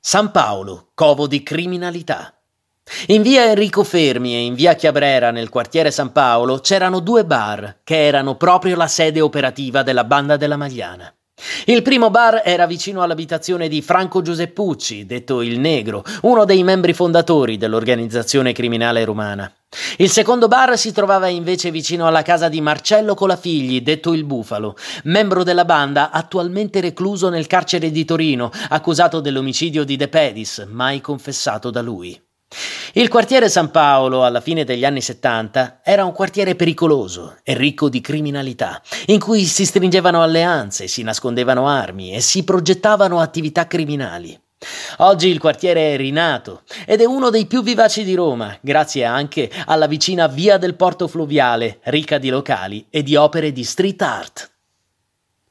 San Paolo, covo di criminalità. In via Enrico Fermi e in via Chiabrera, nel quartiere San Paolo, c'erano due bar che erano proprio la sede operativa della banda della Magliana. Il primo bar era vicino all'abitazione di Franco Giuseppucci, detto il Negro, uno dei membri fondatori dell'organizzazione criminale romana. Il secondo bar si trovava invece vicino alla casa di Marcello Colafigli, detto il Bufalo, membro della banda attualmente recluso nel carcere di Torino, accusato dell'omicidio di De Pedis, mai confessato da lui. Il quartiere San Paolo, alla fine degli anni 70, era un quartiere pericoloso e ricco di criminalità, in cui si stringevano alleanze, si nascondevano armi e si progettavano attività criminali. Oggi il quartiere è rinato ed è uno dei più vivaci di Roma, grazie anche alla vicina Via del Porto Fluviale, ricca di locali e di opere di street art.